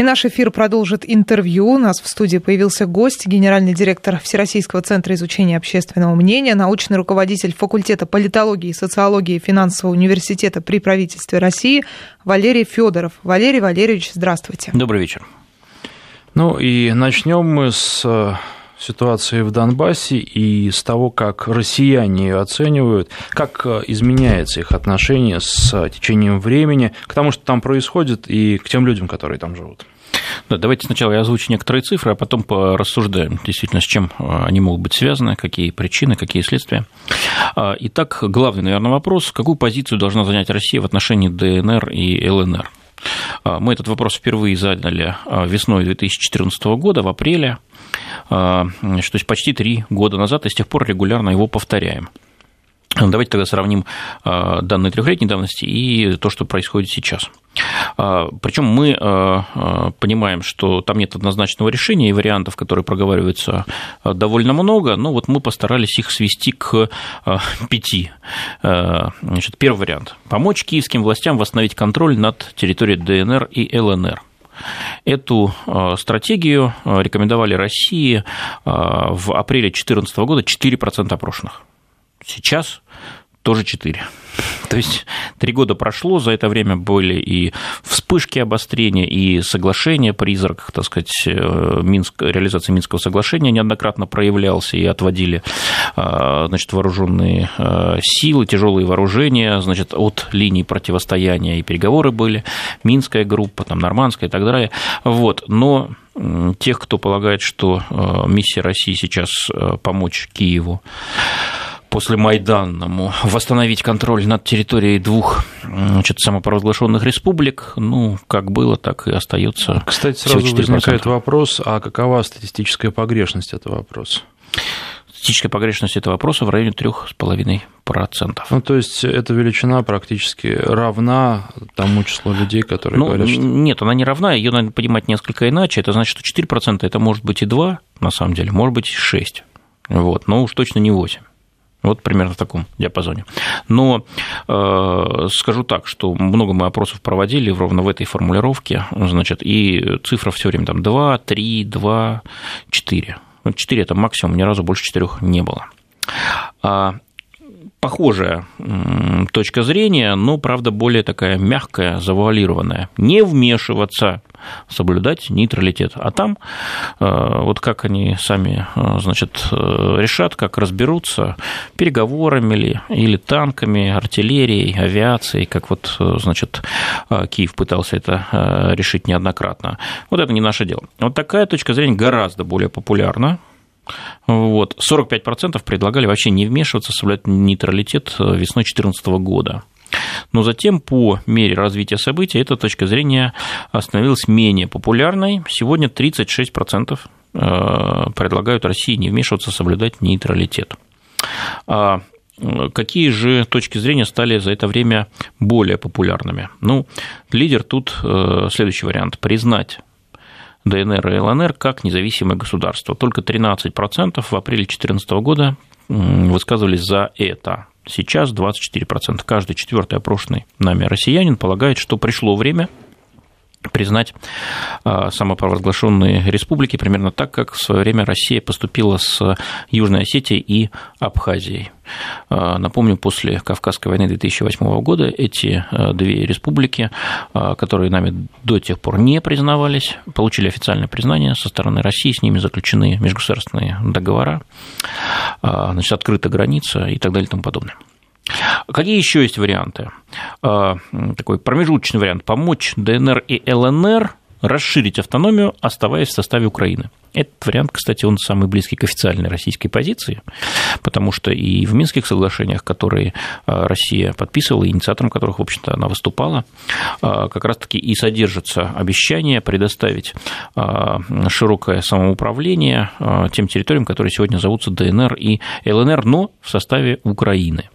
И наш эфир продолжит интервью. У нас в студии появился гость, генеральный директор Всероссийского центра изучения общественного мнения, научный руководитель факультета политологии и социологии финансового университета при правительстве России Валерий Федоров. Валерий Валерьевич, здравствуйте. Добрый вечер. Ну и начнем мы с э, ситуации в Донбассе и с того, как россияне ее оценивают, как э, изменяется их отношение с течением времени к тому, что там происходит, и к тем людям, которые там живут. Да, давайте сначала я озвучу некоторые цифры, а потом порассуждаем действительно, с чем э, они могут быть связаны, какие причины, какие следствия. А, итак, главный, наверное, вопрос, какую позицию должна занять Россия в отношении ДНР и ЛНР? А, мы этот вопрос впервые задали а, весной 2014 года, в апреле, то есть почти три года назад, и с тех пор регулярно его повторяем. Давайте тогда сравним данные трехлетней давности и то, что происходит сейчас. А, Причем мы а, а, понимаем, что там нет однозначного решения и вариантов, которые проговариваются довольно много, но вот мы постарались их свести к пяти. Значит, первый вариант – помочь киевским властям восстановить контроль над территорией ДНР и ЛНР. Эту стратегию рекомендовали России в апреле 2014 года 4% опрошенных. Сейчас тоже 4. То есть три года прошло, за это время были и вспышки обострения, и соглашения, призрак, так сказать, э, Минск, реализации Минского соглашения неоднократно проявлялся, и отводили э, значит, вооруженные э, силы, тяжелые вооружения значит, от линий противостояния, и переговоры были, Минская группа, там, Нормандская и так далее. Вот. Но тех, кто полагает, что миссия России сейчас помочь Киеву после Майданному восстановить контроль над территорией двух значит, самопровозглашенных республик, ну, как было, так и остается. Кстати, сразу возникает вопрос, а какова статистическая погрешность этого вопроса? Статистическая погрешность этого вопроса в районе 3,5%. Ну, то есть эта величина практически равна тому числу людей, которые ну, говорят, что... Нет, она не равна, ее надо понимать несколько иначе. Это значит, что 4% это может быть и 2, на самом деле, может быть и 6. Вот, но уж точно не 8. Вот примерно в таком диапазоне. Но э, скажу так, что много мы опросов проводили ровно в этой формулировке, значит, и цифра все время там 2, 3, 2, 4. 4 это максимум, ни разу больше 4 не было. А похожая точка зрения, но, правда, более такая мягкая, завуалированная. Не вмешиваться, соблюдать нейтралитет. А там э, вот как они сами э, значит, э, решат, как разберутся, переговорами ли, или танками, артиллерией, авиацией, как вот, значит, Киев пытался это решить неоднократно. Вот это не наше дело. Вот такая точка зрения гораздо более популярна, вот. 45% предлагали вообще не вмешиваться, соблюдать нейтралитет э, весной 2014 года. Но затем, по мере развития событий, эта точка зрения становилась менее популярной. Сегодня 36% э, предлагают России не вмешиваться, соблюдать нейтралитет. А какие же точки зрения стали за это время более популярными? Ну, лидер тут э, следующий вариант – признать ДНР и ЛНР как независимое государство. Только 13% в апреле 2014 года высказывались за это. Сейчас 24%. Каждый четвертый опрошенный нами россиянин полагает, что пришло время признать а, самопровозглашенные республики примерно так, как в свое время Россия поступила с Южной Осетией и Абхазией. А, напомню, после Кавказской войны 2008 года эти а, две республики, которые нами до тех пор не признавались, получили официальное признание со стороны России, с ними заключены межгосударственные договора, значит, открыта граница и так далее и тому подобное. Какие еще есть варианты? А, такой промежуточный вариант – помочь ДНР и ЛНР расширить автономию, оставаясь в составе Украины. Этот вариант, кстати, он самый близкий к официальной российской позиции, потому что и в Минских соглашениях, которые а, Россия подписывала, инициатором которых, в общем-то, она выступала, а, как раз-таки и содержится обещание предоставить широкое самоуправление тем территориям, которые сегодня зовутся ДНР и ЛНР, но в составе Украины.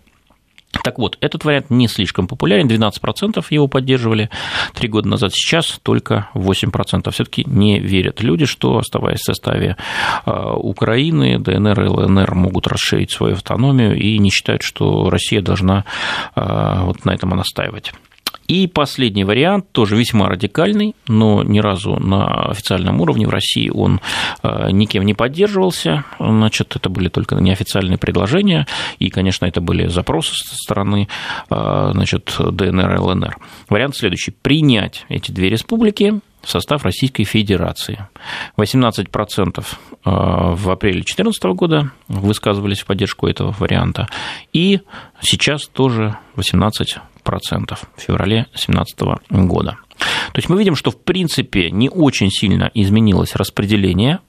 Так вот, этот вариант не слишком популярен, 12% его поддерживали три года назад, сейчас только 8%. Все-таки не верят люди, что, оставаясь в составе а, Украины, ДНР и ЛНР могут расширить свою автономию и не считают, что Россия должна а, вот на этом настаивать. И последний вариант, тоже весьма радикальный, но ни разу на официальном уровне в России он э, никем не поддерживался. Значит, это были только неофициальные предложения, и, конечно, это были запросы со стороны э, значит, ДНР и ЛНР. Вариант следующий. Принять эти две республики в состав Российской Федерации. 18% э, в апреле 2014 года высказывались в поддержку этого варианта, и сейчас тоже 18% в феврале 2017 года. То есть мы видим, что в принципе не очень сильно изменилось распределение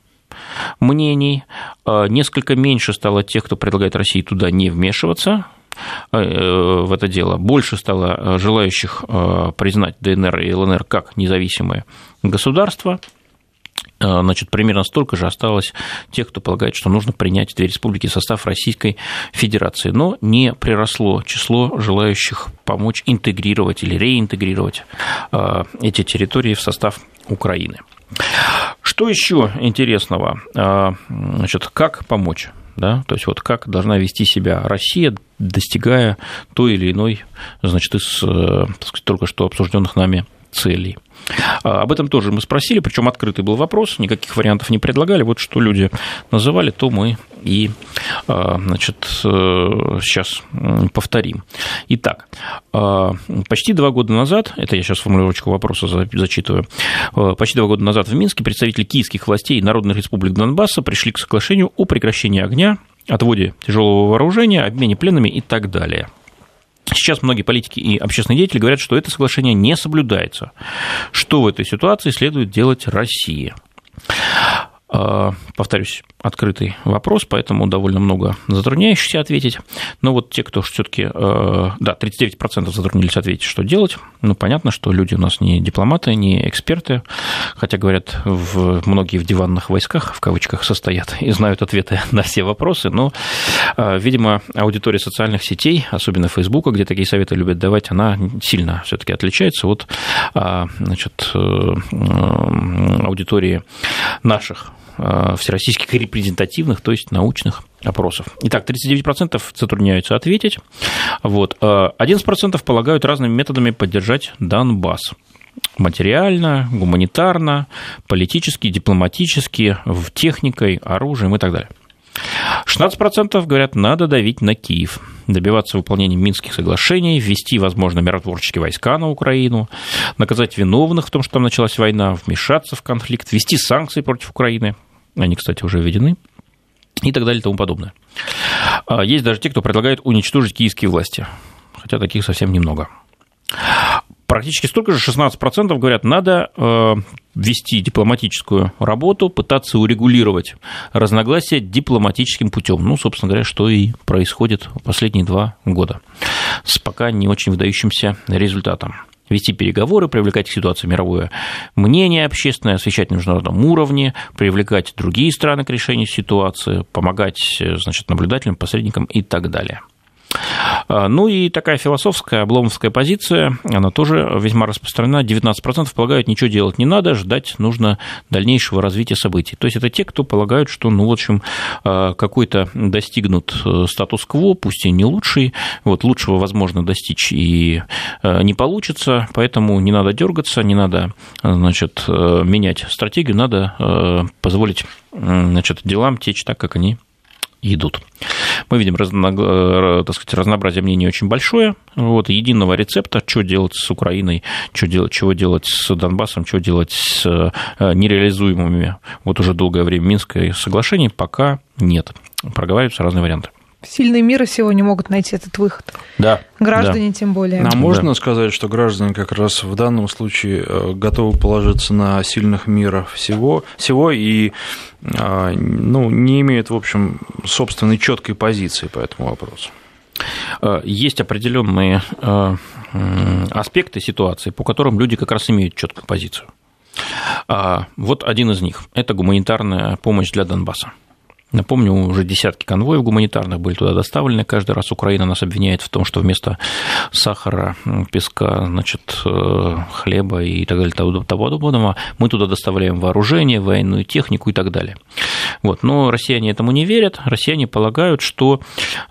мнений, э, несколько меньше стало тех, кто предлагает России туда не вмешиваться, в это дело. Больше стало э, желающих э, признать ДНР и ЛНР как независимые государства. Значит, примерно столько же осталось тех, кто полагает, что нужно принять две республики в состав Российской Федерации. Но не приросло число желающих помочь интегрировать или реинтегрировать эти территории в состав Украины. Что еще интересного? Значит, как помочь? Да, то есть вот как должна вести себя Россия, достигая той или иной, значит, из э, сказать, только что обсужденных нами целей. А, об этом тоже мы спросили, причем открытый был вопрос, никаких вариантов не предлагали. Вот что люди называли, то мы и значит, э, сейчас повторим. Итак, а, почти два года назад, это я сейчас формулировочку вопроса зачитываю, почти два года назад в Минске представители киевских властей и Народных республик Донбасса пришли к соглашению о прекращении огня, отводе тяжелого вооружения, обмене пленными и так далее. Сейчас многие политики и общественные деятели говорят, что это соглашение не соблюдается. Что в этой ситуации следует делать России? А, повторюсь, открытый вопрос, поэтому довольно много затрудняющихся ответить. Но вот те, кто все-таки, э, да, 39% затруднились ответить, что делать. Ну, понятно, что люди у нас не дипломаты, не эксперты, хотя, говорят, в, многие в диванных войсках, в кавычках, состоят и знают ответы на все вопросы, но, э, видимо, аудитория социальных сетей, особенно Фейсбука, где такие советы любят давать, она сильно все-таки отличается от а, значит, э, аудитории наших всероссийских репрезентативных, то есть научных опросов. Итак, 39% затрудняются ответить. Вот. 11% полагают разными методами поддержать Донбасс материально, гуманитарно, политически, дипломатически, в техникой, оружием и так далее. 16% говорят, надо давить на Киев, добиваться выполнения Минских соглашений, ввести, возможно, миротворческие войска на Украину, наказать виновных в том, что там началась война, вмешаться в конфликт, ввести санкции против Украины, они, кстати, уже введены, и так далее и тому подобное. А, есть даже те, кто предлагает уничтожить киевские власти, хотя таких совсем немного. Практически столько же, 16% говорят, надо э, вести дипломатическую работу, пытаться урегулировать разногласия дипломатическим путем. Ну, собственно говоря, что и происходит последние два года с пока не очень выдающимся результатом вести переговоры, привлекать к ситуации мировое мнение общественное, освещать на международном уровне, привлекать другие страны к решению ситуации, помогать значит, наблюдателям, посредникам и так далее. А, ну и такая философская обломовская позиция, она тоже весьма распространена. 19% полагают, ничего делать не надо, ждать нужно дальнейшего развития событий. То есть это те, кто полагают, что, ну, в общем, а, какой-то достигнут э, статус-кво, пусть и не лучший, вот лучшего возможно достичь и э, не получится, поэтому не надо дергаться, не надо, значит, э, менять стратегию, надо позволить значит, делам течь так, как они идут. Мы видим, э, так сказать, разнообразие мнений очень большое. Вот, единого рецепта, что делать с Украиной, что делать, чего делать с Донбассом, что делать с э, нереализуемыми вот уже долгое время Минское соглашение, пока нет. Проговариваются разные варианты. Сильные мира сегодня могут найти этот выход. Да. Граждане да. тем более. А можно да. сказать, что граждане как раз в данном случае э, готовы положиться на сильных мира всего, всего и а, ну, не имеют, в общем, собственной четкой позиции по этому вопросу? Э, есть определенные э, аспекты ситуации, по которым люди как раз имеют четкую позицию. А, вот один из них – это гуманитарная помощь для Донбасса. Напомню, уже десятки конвоев гуманитарных были туда доставлены. Каждый раз Украина нас обвиняет в том, что вместо сахара, песка, значит, э, хлеба и так далее, того, того подобного, мы туда доставляем вооружение, военную технику и так далее. Вот. Но россияне этому не верят. Россияне полагают, что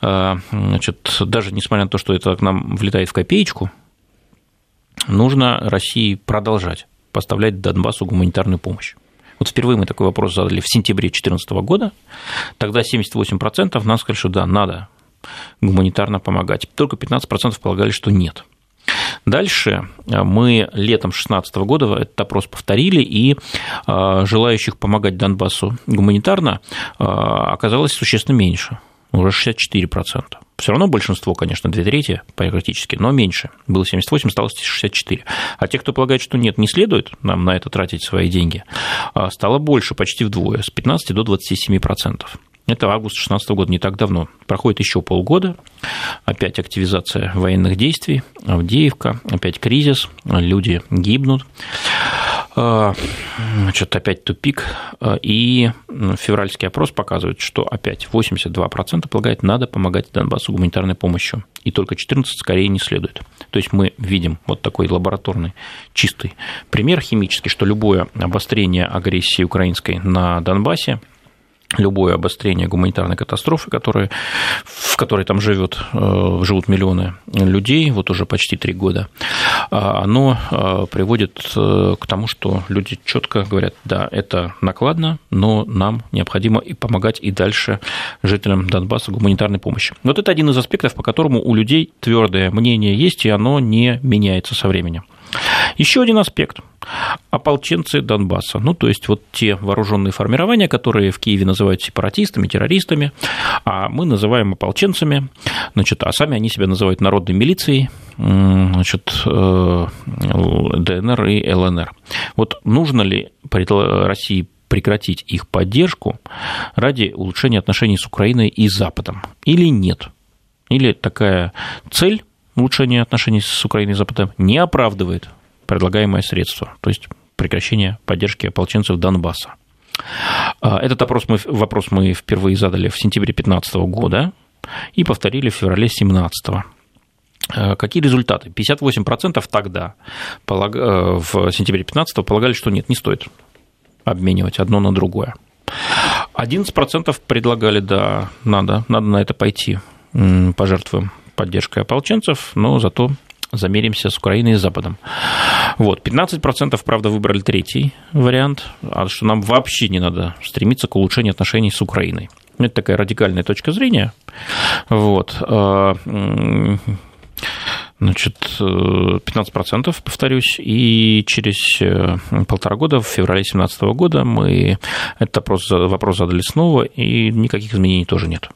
э, значит, даже несмотря на то, что это к нам влетает в копеечку, нужно России продолжать поставлять Донбассу гуманитарную помощь. Вот впервые мы такой вопрос задали в сентябре 2014 года. Тогда 78% нам сказали, что да, надо гуманитарно помогать. Только 15% полагали, что нет. Дальше э, мы летом 2016 года этот опрос повторили, и э, желающих помогать Донбассу гуманитарно э, оказалось существенно меньше, уже 64%. Все равно большинство, конечно, две трети практически, но меньше. Было 78, стало 64. А те, кто полагает, что нет, не следует нам на это тратить свои деньги, стало больше, почти вдвое, с 15 до 27%. Это август 2016 года, не так давно. Проходит еще полгода, опять активизация военных действий, Авдеевка, опять кризис, люди гибнут. А, значит, опять тупик. И февральский опрос показывает, что опять 82% полагает, надо помогать Донбассу гуманитарной помощью. И только 14% скорее не следует. То есть мы видим вот такой лабораторный чистый пример химический, что любое обострение агрессии украинской на Донбассе – любое обострение гуманитарной катастрофы, которая, в которой там живет, э, живут миллионы людей, вот уже почти три года, а, оно э, приводит э, к тому, что люди четко говорят, да, это накладно, но нам необходимо и помогать и дальше жителям Донбасса гуманитарной помощи. Вот это один из аспектов, по которому у людей твердое мнение есть, и оно не меняется со временем. Еще один аспект – ополченцы Донбасса. Ну, то есть, вот те вооруженные формирования, которые в Киеве называют сепаратистами, террористами, а мы называем ополченцами, значит, а сами они себя называют народной милицией, значит, э, ДНР и ЛНР. Вот нужно ли России прекратить их поддержку ради улучшения отношений с Украиной и Западом или нет? Или такая цель улучшение отношений с Украиной и Западом не оправдывает предлагаемое средство, то есть прекращение поддержки ополченцев Донбасса. А, этот опрос мы, вопрос мы впервые задали в сентябре 2015 года и повторили в феврале 2017 а, Какие результаты? 58% тогда, э, в сентябре 2015 полагали, что нет, не стоит обменивать одно на другое. 11% предлагали, да, надо, надо на это пойти, пожертвуем поддержкой ополченцев, но зато замеримся с Украиной и Западом. Вот, 15%, правда, выбрали третий вариант, а что нам вообще не надо стремиться к улучшению отношений с Украиной. Это такая радикальная точка зрения. Вот. А, значит, 15%, повторюсь, и через э, полтора года, в феврале 2017 года, мы этот вопрос, вопрос задали снова, и никаких изменений тоже нет.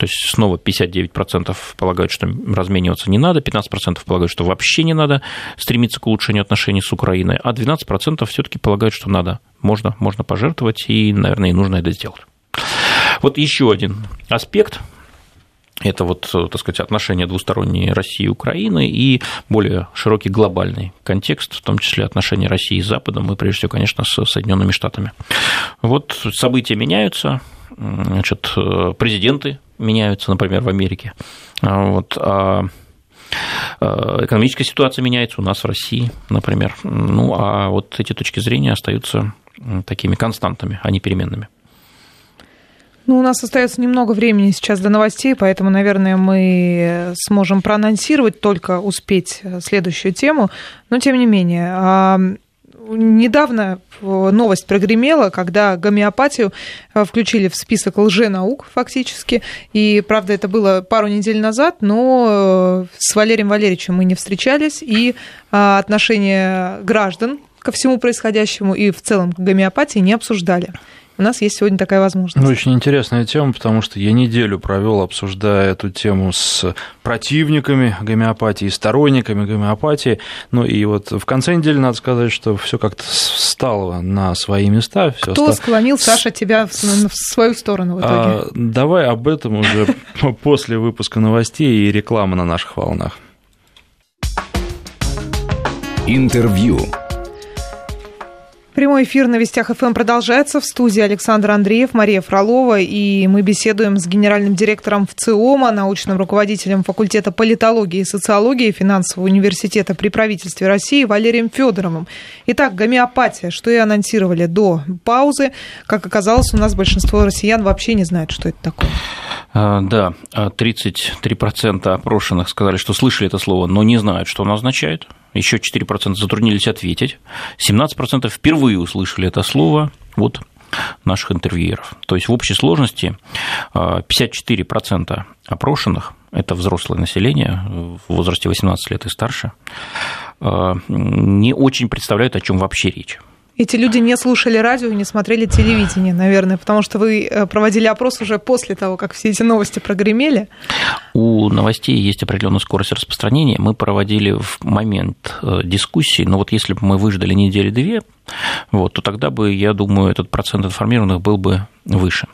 То есть снова 59% полагают, что размениваться не надо, 15% полагают, что вообще не надо стремиться к улучшению отношений с Украиной, а 12% все-таки полагают, что надо, можно, можно пожертвовать, и, наверное, и нужно это сделать. Вот еще один аспект это вот, так сказать, отношения двусторонние России и Украины и более широкий глобальный контекст, в том числе отношения России с Западом и, прежде всего, конечно, с Соединенными Штатами. Вот события меняются, значит, президенты меняются, например, в Америке. А вот, а, а экономическая ситуация меняется у нас в России, например. Ну, а вот эти точки зрения остаются такими константами, а не переменными. Ну, у нас остается немного времени сейчас до новостей, поэтому, наверное, мы сможем проанонсировать, только успеть следующую тему. Но, тем не менее, недавно э, новость прогремела, когда гомеопатию э, включили в список лженаук фактически. И, правда, это было пару недель назад, но э, с Валерием Валерьевичем мы не встречались, и отношение граждан ко всему происходящему и в целом к гомеопатии не обсуждали у нас есть сегодня такая возможность. Ну, очень интересная тема, потому что я неделю провел, обсуждая эту тему с противниками гомеопатии, сторонниками гомеопатии. Ну и вот в конце недели надо сказать, что все как-то встало на свои места. Кто стало... склонил, Саша, тебя в свою сторону в итоге? А, давай об этом уже после выпуска новостей и рекламы на наших волнах. Интервью. Прямой эфир на Вестях ФМ продолжается. В студии Александр Андреев, Мария Фролова. И мы беседуем с генеральным директором ВЦИОМа, научным руководителем факультета политологии и социологии финансового университета при правительстве России Валерием Федоровым. Итак, гомеопатия, что и анонсировали до паузы. Как оказалось, у нас большинство россиян вообще не знает, что это такое. А, да, 33% опрошенных сказали, что слышали это слово, но не знают, что оно означает. Еще 4% затруднились ответить. 17% впервые услышали это слово. Вот наших интервьюеров. То есть в общей сложности 54% опрошенных, это взрослое население в возрасте 18 лет и старше, не очень представляют, о чем вообще речь. Эти люди не слушали радио и не смотрели телевидение, наверное, потому что вы э, проводили опрос уже после того, как все эти новости прогремели. У новостей есть определенная скорость распространения. Мы проводили в момент э, дискуссии, но вот если бы мы выждали недели-две, вот, то тогда бы, я думаю, этот процент информированных был бы выше.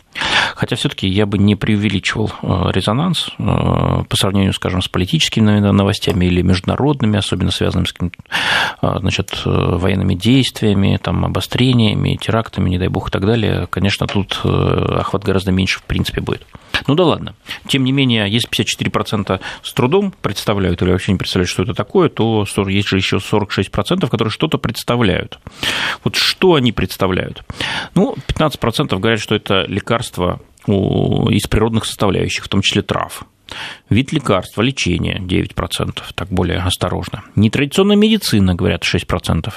Хотя все-таки я бы не преувеличивал э, резонанс э, по сравнению, скажем, с политическими новостями или международными, особенно связанными с э, значит, военными действиями, там, обострениями, терактами, не дай бог и так далее. Конечно, тут охват гораздо меньше в принципе будет. Ну да ладно. Тем не менее, если 54% с трудом представляют или вообще не представляют, что это такое, то есть же еще 46%, которые что-то представляют. Вот что они представляют? Ну, 15% говорят, что это лекарство из природных составляющих, в том числе трав. Вид лекарства, лечение 9%, так более осторожно. Нетрадиционная медицина, говорят, 6%.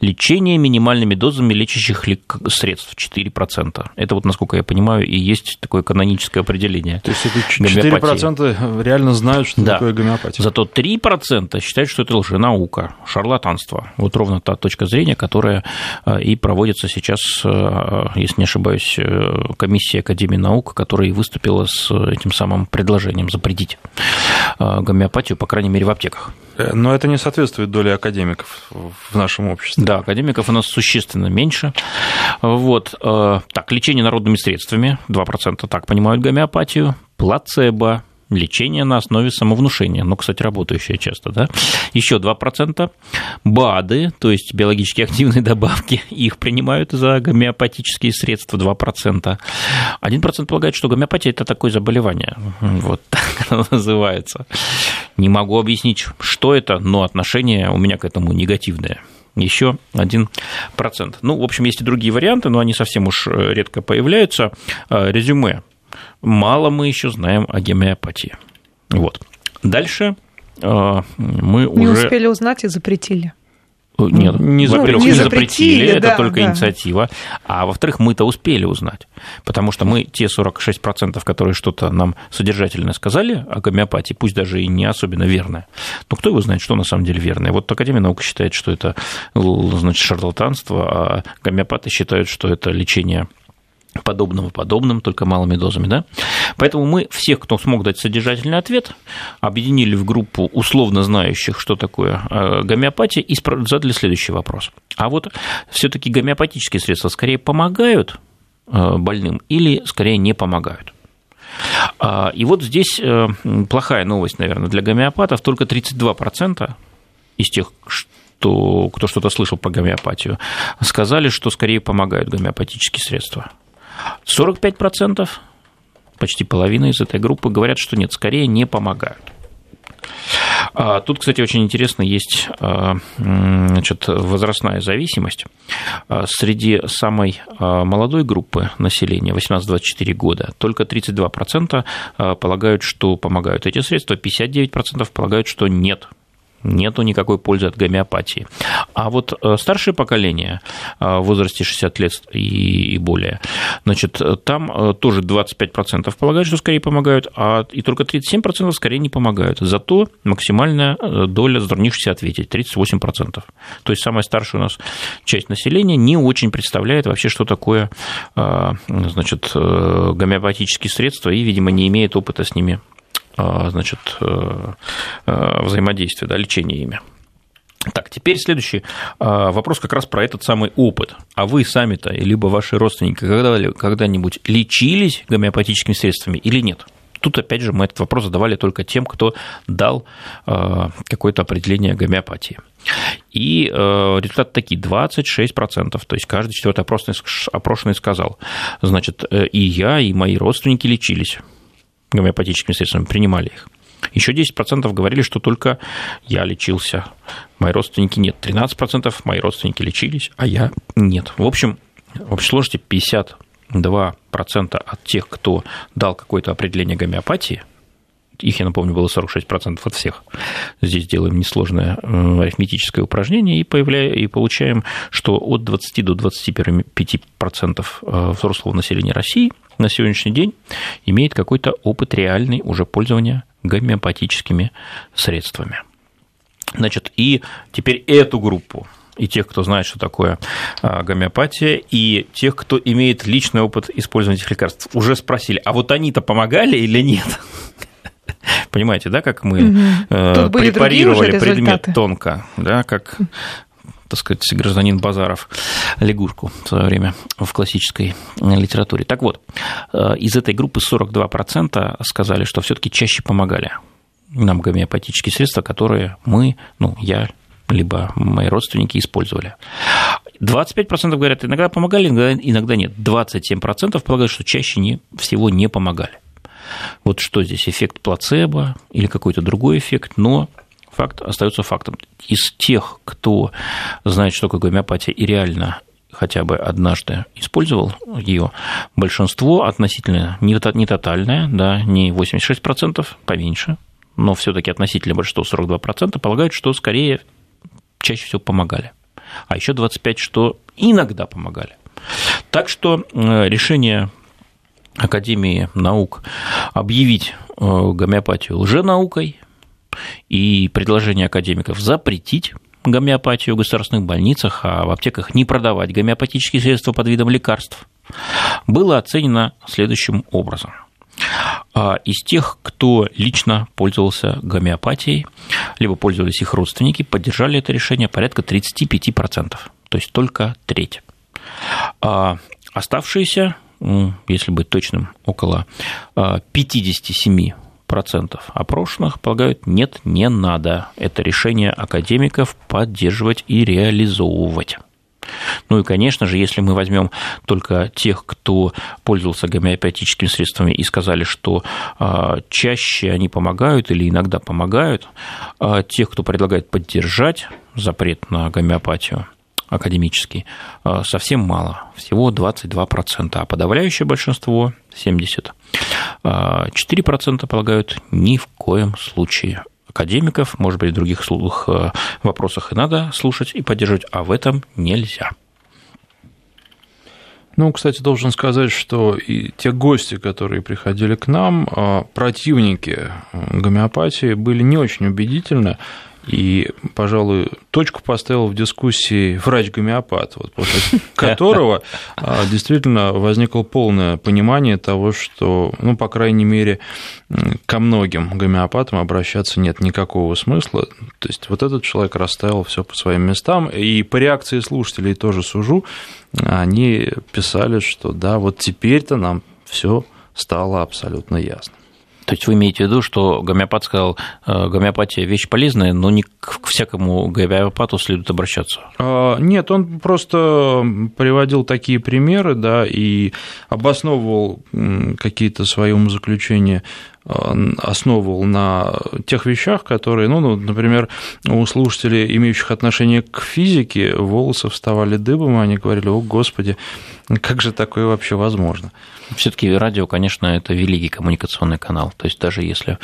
Лечение минимальными дозами лечащих средств 4%. Это вот, насколько я понимаю, и есть такое каноническое определение. То есть это 4% реально знают, что да. такое гомеопатия. Зато 3% считают, что это лженаука, шарлатанство. Вот ровно та точка зрения, которая э, и проводится сейчас, э, если не ошибаюсь, э, комиссия Академии наук, которая выступила с этим самым предложением запретить э, гомеопатию, по крайней мере, в аптеках. Э, но это не соответствует доле академиков в нашем обществе. Да, академиков у нас существенно меньше. Вот. Э, так, лечение народными средствами, 2% так понимают гомеопатию, плацебо, лечение на основе самовнушения, ну, кстати, работающее часто, да, еще 2%, БАДы, то есть биологически активные добавки, их принимают за гомеопатические средства 2%. 1% полагает, что гомеопатия – это такое заболевание, вот так оно называется. Не могу объяснить, что это, но отношение у меня к этому негативное еще 1%. Ну, в общем, есть и другие варианты, но они совсем уж редко появляются. Резюме мало мы еще знаем о гомеопатии. Вот. Дальше э, мы уже... Не успели узнать и запретили. Э, нет, не, ну, во-первых, не запретили, да, это только да. инициатива. А во-вторых, мы-то успели узнать. Потому что мы те 46%, которые что-то нам содержательно сказали о гомеопатии, пусть даже и не особенно верное, но кто его знает, что на самом деле верное. Вот Академия наук считает, что это значит, шарлатанство, а гомеопаты считают, что это лечение подобного подобным, только малыми дозами, да? Поэтому мы всех, кто смог дать содержательный ответ, объединили в группу условно знающих, что такое э, гомеопатия, и задали следующий вопрос. А вот все таки гомеопатические средства скорее помогают э, больным или скорее не помогают? А, и вот здесь э, плохая новость, наверное, для гомеопатов. Только 32% из тех, кто, кто что-то слышал про гомеопатию, сказали, что скорее помогают гомеопатические средства. 45%, почти половина из этой группы, говорят, что нет, скорее не помогают. А, тут, кстати, очень интересно, есть а, значит, возрастная зависимость. А, среди самой молодой группы населения, 18-24 года, только 32% полагают, что помогают эти средства, 59% полагают, что нет, нету никакой пользы от гомеопатии. А вот э, старшее поколение э, в возрасте 60 лет и более, значит, там э, тоже 25% полагают, что скорее помогают, а и только 37% скорее не помогают. Зато максимальная доля затруднившихся ответить, 38%. То есть самая старшая у нас часть населения не очень представляет вообще, что такое значит, гомеопатические средства и, видимо, не имеет опыта с ними значит, э, э, взаимодействия, да, лечения ими. Так, теперь следующий а, вопрос как раз про этот самый опыт. А вы сами-то, либо ваши родственники когда-нибудь лечились гомеопатическими средствами или нет? Тут, опять же, мы этот вопрос задавали только тем, кто дал а, какое-то определение гомеопатии. И результаты такие, 26%, то есть каждый четвертый опрошенный сказал, значит, э, и я, и мои родственники лечились гомеопатическими средствами, принимали их. Еще 10% говорили, что только я лечился, мои родственники нет. 13% мои родственники лечились, а я нет. В общем, в общей сложности 50 2% от тех, кто дал какое-то определение гомеопатии, их, я напомню, было 46% от всех. Здесь делаем несложное э, арифметическое упражнение и, появляем, и получаем, что от 20 до 25% э, взрослого населения России на сегодняшний день имеет какой-то опыт реальный уже пользования гомеопатическими средствами. Значит, и теперь эту группу и тех, кто знает, что такое а, гомеопатия, и тех, кто имеет личный опыт использования этих лекарств, уже спросили, а вот они-то помогали или нет? Понимаете, да, как мы угу. препарировали предмет тонко, да, как так сказать, гражданин Базаров лягушку в свое время в классической литературе. Так вот, э, из этой группы 42% сказали, что все-таки чаще помогали нам гомеопатические средства, которые мы, ну, я, либо мои родственники использовали. 25% говорят, иногда помогали, иногда нет. 27% полагают, что чаще не, всего не помогали. Вот что здесь, эффект плацебо или какой-то другой эффект, но факт остается фактом. Из тех, кто знает, что такое гомеопатия и реально хотя бы однажды использовал ее, большинство относительно не, тотальное, да, не 86%, поменьше, но все-таки относительно большинство 42% полагают, что скорее чаще всего помогали. А еще 25, что иногда помогали. Так что э, решение Академии наук объявить э, гомеопатию лженаукой и предложение академиков запретить гомеопатию в государственных больницах, а в аптеках не продавать гомеопатические средства под видом лекарств, было оценено следующим образом. А, из тех, кто лично пользовался гомеопатией, либо пользовались их родственники, поддержали это решение порядка 35%, то есть только треть. А оставшиеся если быть точным, около 57 а, процентов опрошенных полагают, нет, не надо это решение академиков поддерживать и реализовывать. Ну и, конечно же, если мы возьмем только тех, кто пользовался гомеопатическими средствами и сказали, что а, чаще они помогают или иногда помогают, а, тех, кто предлагает поддержать запрет на гомеопатию, академический, э, совсем мало, всего 22%, а подавляющее большинство, 70%, 4% полагают ни в коем случае академиков, может быть, в других э, вопросах и надо слушать и поддерживать, а в этом нельзя. Ну, кстати, должен сказать, что и те гости, которые приходили к нам, э, противники гомеопатии, были не очень убедительны. И, пожалуй, точку поставил в дискуссии врач-гомеопат, вот после которого а, действительно возникло полное понимание того, что, ну, по крайней мере, ко многим гомеопатам обращаться нет никакого смысла. То есть вот этот человек расставил все по своим местам, и по реакции слушателей тоже сужу, они писали, что да, вот теперь-то нам все стало абсолютно ясно. То есть вы имеете в виду, что гомеопат сказал, э, гомеопатия вещь полезная, но не к всякому гомеопату следует обращаться? А, нет, он просто приводил такие примеры, да, и обосновывал какие-то свои умозаключения основывал на тех вещах, которые, ну, ну, например, у слушателей, имеющих отношение к физике, волосы вставали дыбом, и они говорили, о, Господи, как же такое вообще возможно? Все-таки радио, конечно, это великий коммуникационный канал. То есть даже если,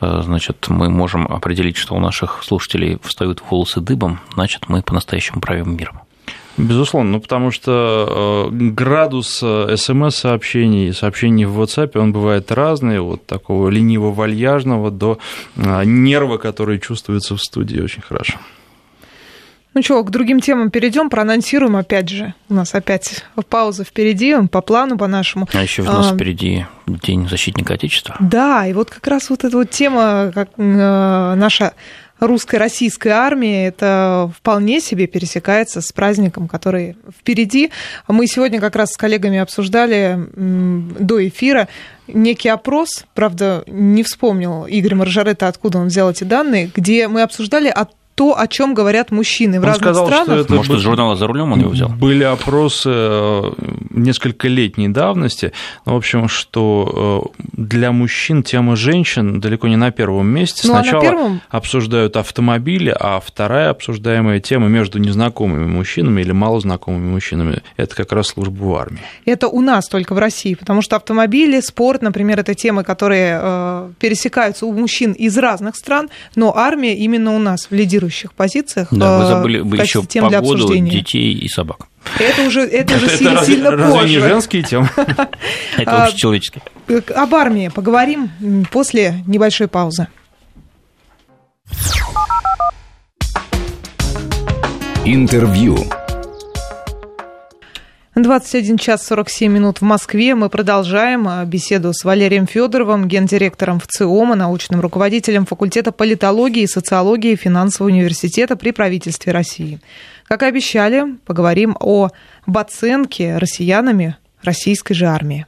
э, значит, мы можем определить, что у наших слушателей встают волосы дыбом, значит, мы по-настоящему правим миром. Безусловно, ну потому что э, градус э, смс-сообщений, сообщений в WhatsApp, он бывает разный, от такого лениво-вальяжного до э, нерва, который чувствуется в студии очень хорошо. Ну что, к другим темам перейдем, проанонсируем опять же. У нас опять пауза впереди, по плану, по нашему. А еще у нас а, впереди День защитника Отечества. Да, и вот как раз вот эта вот тема, как наша русской российской армии, это вполне себе пересекается с праздником, который впереди. Мы сегодня как раз с коллегами обсуждали до эфира некий опрос, правда, не вспомнил Игорь Маржарета, откуда он взял эти данные, где мы обсуждали о то, о чем говорят мужчины в он разных сказал, странах. Что это Может, из журнала «За рулем» он его взял? Были опросы э, несколько летней давности, в общем, что для мужчин тема женщин далеко не на первом месте. Ну, Сначала а на первом... обсуждают автомобили, а вторая обсуждаемая тема между незнакомыми мужчинами или малознакомыми мужчинами – это как раз служба в армии. Это у нас только в России, потому что автомобили, спорт, например, это темы, которые э, пересекаются у мужчин из разных стран, но армия именно у нас в лидирующих позициях. Да, вы забыли бы еще погоду, детей и собак. Это уже, это уже сильно, разве, сильно разве позже. не женские темы? Это общечеловеческие. Об армии поговорим после небольшой паузы. Интервью. 21 час 47 минут в Москве. Мы продолжаем а, беседу с Валерием Федоровым, гендиректором ВЦИОМа, научным руководителем факультета политологии и социологии финансового университета при правительстве России. Как и обещали, поговорим о оценке россиянами российской же армии.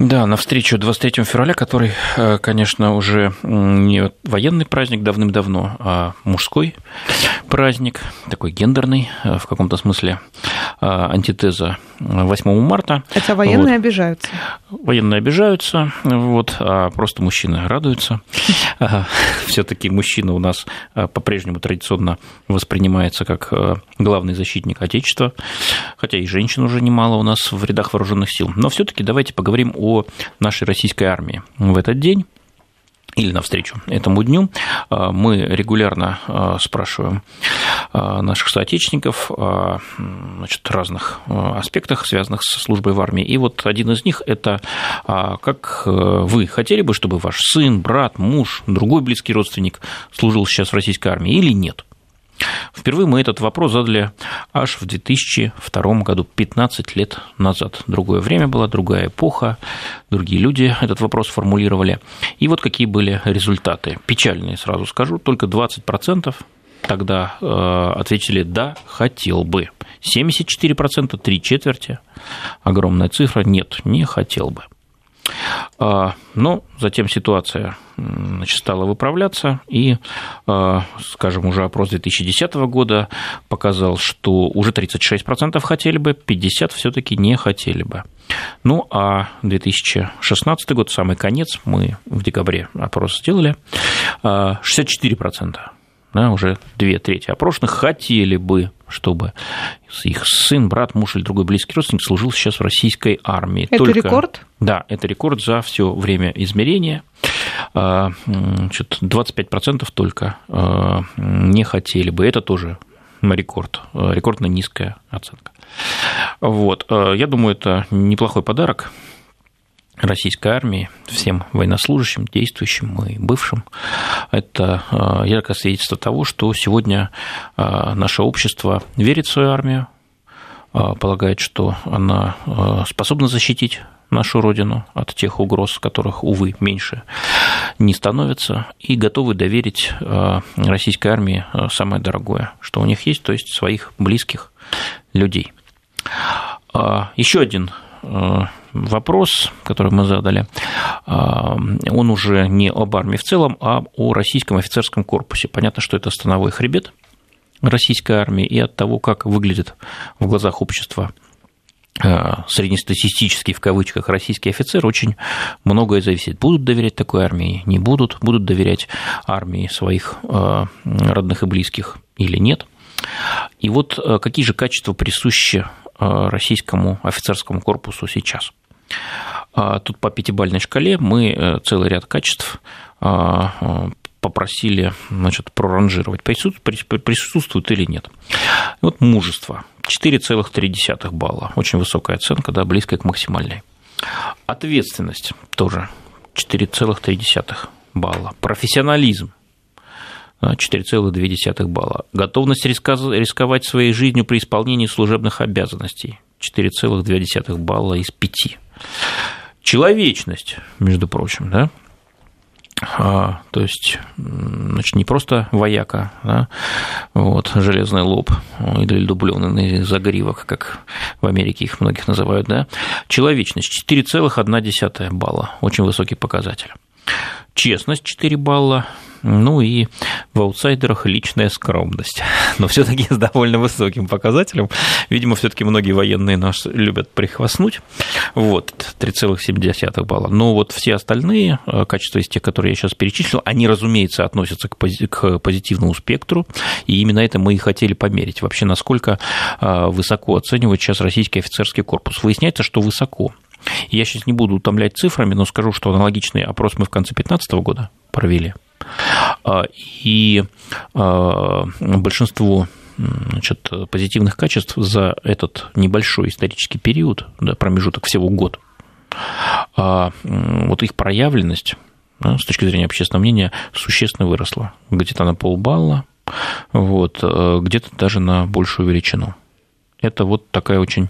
Да, на встречу 23 февраля, который, э, конечно, уже не военный праздник давным-давно, а мужской праздник, такой гендерный, э, в каком-то смысле э, антитеза 8 марта. Хотя военные вот. обижаются. Военные обижаются, вот, а просто мужчины радуются. Все-таки мужчина у нас по-прежнему традиционно воспринимается как главный защитник Отечества, хотя и женщин уже немало у нас в рядах вооруженных сил. Но все-таки давайте поговорим о о нашей российской армии в этот день или навстречу этому дню а, мы регулярно а, спрашиваем а, наших соотечественников о значит, разных аспектах, связанных со службой в армии. И вот один из них – это как вы хотели бы, чтобы ваш сын, брат, муж, другой близкий родственник служил сейчас в российской армии или нет? Впервые мы этот вопрос задали аж в 2002 году, 15 лет назад. Другое время было, другая эпоха, другие люди этот вопрос формулировали. И вот какие были результаты. Печальные, сразу скажу, только 20% тогда э, ответили «да, хотел бы». 74%, три четверти, огромная цифра, нет, не хотел бы. А, но затем ситуация значит, стала выправляться, и, а, скажем, уже опрос 2010 года показал, что уже 36% хотели бы, 50% все-таки не хотели бы. Ну, а 2016 год, самый конец, мы в декабре опрос сделали, 64% а, да, уже две трети опрошенных хотели бы, чтобы их сын, брат, муж или другой близкий родственник служил сейчас в российской армии. Это Только... рекорд? Да, это рекорд за все время измерения. А, значит, 25% только а, не хотели бы. Это тоже рекорд, рекордно низкая оценка. Вот. А, я думаю, это неплохой подарок российской армии, всем военнослужащим, действующим и бывшим. Это а, яркое свидетельство того, что сегодня а, наше общество верит в свою армию, а, полагает, что она способна защитить нашу родину от тех угроз, которых, увы, меньше не становится, и готовы доверить российской армии самое дорогое, что у них есть, то есть своих близких людей. Еще один вопрос, который мы задали, а, он уже не об армии в целом, а о российском офицерском корпусе. Понятно, что это становой хребет российской армии и от того, как выглядит в глазах общества а, среднестатистический в кавычках российский офицер, очень многое зависит. Будут доверять такой армии, не будут, будут доверять армии своих родных и близких или нет. И вот какие же качества присущи российскому офицерскому корпусу сейчас? А тут по пятибалльной шкале мы э, целый ряд качеств а, э, попросили значит, проранжировать, присутствует или нет. Вот мужество. 4,3 балла. Очень высокая оценка, да, близкая к максимальной. Ответственность тоже 4,3 балла. Профессионализм 4,2 балла. Готовность рисковать своей жизнью при исполнении служебных обязанностей 4,2 балла из 5. Человечность, между прочим, да, а, то есть, значит, не просто вояка, да, вот, железный лоб или дубленый загривок, как в Америке их многих называют, да, человечность 4,1 балла, очень высокий показатель. Честность 4 балла, Ну и в аутсайдерах личная скромность. Но все-таки с довольно высоким показателем. Видимо, все-таки многие военные нас любят прихвастнуть. Вот, 3,7 балла. Но вот все остальные э, качества из тех, которые я сейчас перечислил, они, разумеется, относятся к позитивному спектру. И именно это мы и хотели померить. Вообще, насколько э, высоко оценивает сейчас российский офицерский корпус. Выясняется, что высоко. Я сейчас не буду утомлять цифрами, но скажу, что аналогичный опрос мы в конце 2015 года провели. А, и а, большинство значит, позитивных качеств за этот небольшой исторический период, да, промежуток всего год, а, вот их проявленность да, с точки зрения общественного мнения существенно выросла. Где-то на полбалла, вот, где-то даже на большую величину. Это вот такая очень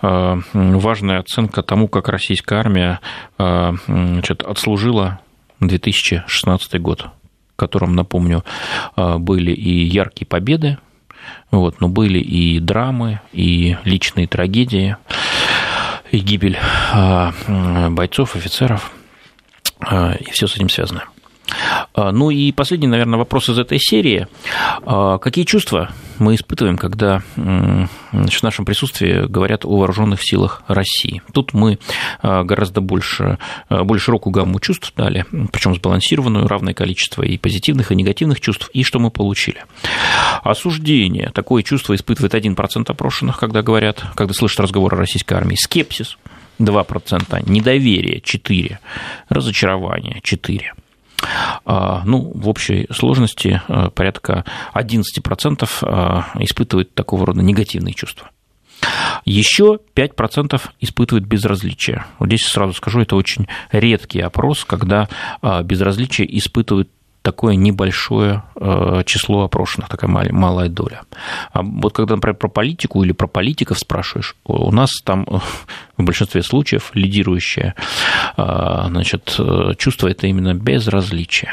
важная оценка тому, как российская армия значит, отслужила 2016 год, в котором, напомню, а, были и яркие победы, вот, но были и драмы, и личные трагедии, и гибель а, бойцов, офицеров, а, и все с этим связано. Ну и последний, наверное, вопрос из этой серии. Какие чувства мы испытываем, когда значит, в нашем присутствии говорят о вооруженных силах России? Тут мы а, гораздо больше, более широкую гамму чувств дали, причем сбалансированную, равное количество и позитивных, и негативных чувств, и что мы получили? Осуждение. Такое чувство испытывает 1% опрошенных, когда говорят, когда слышат разговор о российской армии. Скепсис 2%, недоверие 4%, разочарование 4%. А, ну, в общей сложности а, порядка 11% а, испытывают такого рода негативные чувства. Еще 5% испытывают безразличие. Вот здесь сразу скажу, это очень редкий опрос, когда безразличие испытывают такое небольшое э, число опрошенных, такая малая доля. А вот когда, например, про политику или про политиков спрашиваешь, у нас там э, в большинстве случаев лидирующее э, значит, чувство – это именно безразличие.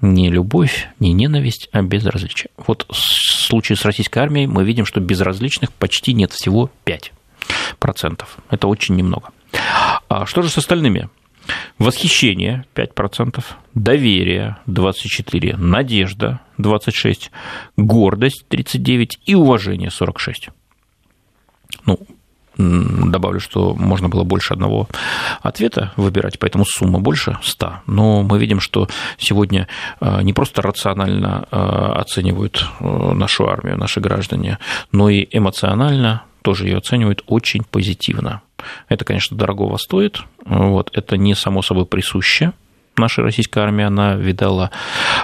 Не любовь, не ненависть, а безразличие. Вот в случае с российской армией мы видим, что безразличных почти нет, всего 5%. Это очень немного. А что же с остальными? Восхищение 5%, доверие 24%, надежда 26%, гордость 39% и уважение 46%. Ну, добавлю, что можно было больше одного ответа выбирать, поэтому сумма больше 100. Но мы видим, что сегодня э, не просто рационально э, оценивают э, нашу армию, наши граждане, но и эмоционально тоже ее оценивают очень позитивно. Это, конечно, дорогого стоит, вот, это не само собой присуще нашей российской армии, она видала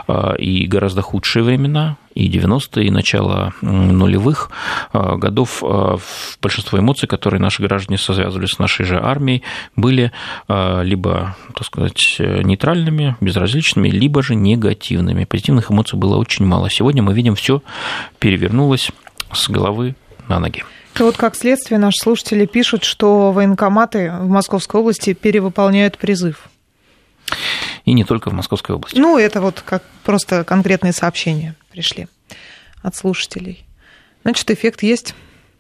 а, и гораздо худшие времена, и 90-е, и начало нулевых а, годов а, большинство эмоций, которые наши граждане связывали с нашей же армией, были либо, так сказать, нейтральными, безразличными, либо же негативными. Позитивных эмоций было очень мало. Сегодня мы видим, все перевернулось с головы на ноги. Вот как следствие наши слушатели пишут, что военкоматы в Московской области перевыполняют призыв. И не только в Московской области. Ну, это вот как просто конкретные сообщения пришли от слушателей. Значит, эффект есть,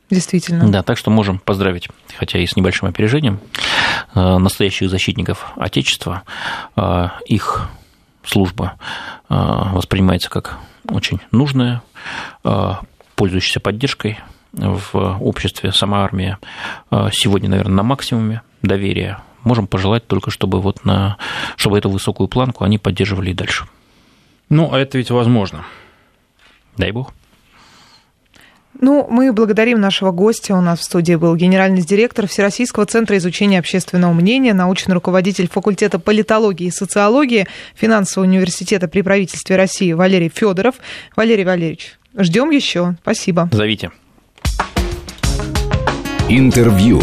действительно. Да, так что можем поздравить, хотя и с небольшим опережением, э, настоящих защитников Отечества. Э, их служба э, воспринимается как очень нужная, пользующаяся поддержкой в обществе, сама армия э, сегодня, наверное, на максимуме доверия. Можем пожелать только, чтобы, вот на, чтобы эту высокую планку они поддерживали и дальше. Ну, а это ведь возможно. Дай бог. Ну, мы благодарим нашего гостя. У нас в студии был генеральный директор Всероссийского центра изучения общественного мнения, научный руководитель факультета политологии и социологии Финансового университета при правительстве России Валерий Федоров. Валерий Валерьевич, ждем еще. Спасибо. Зовите. Интервью.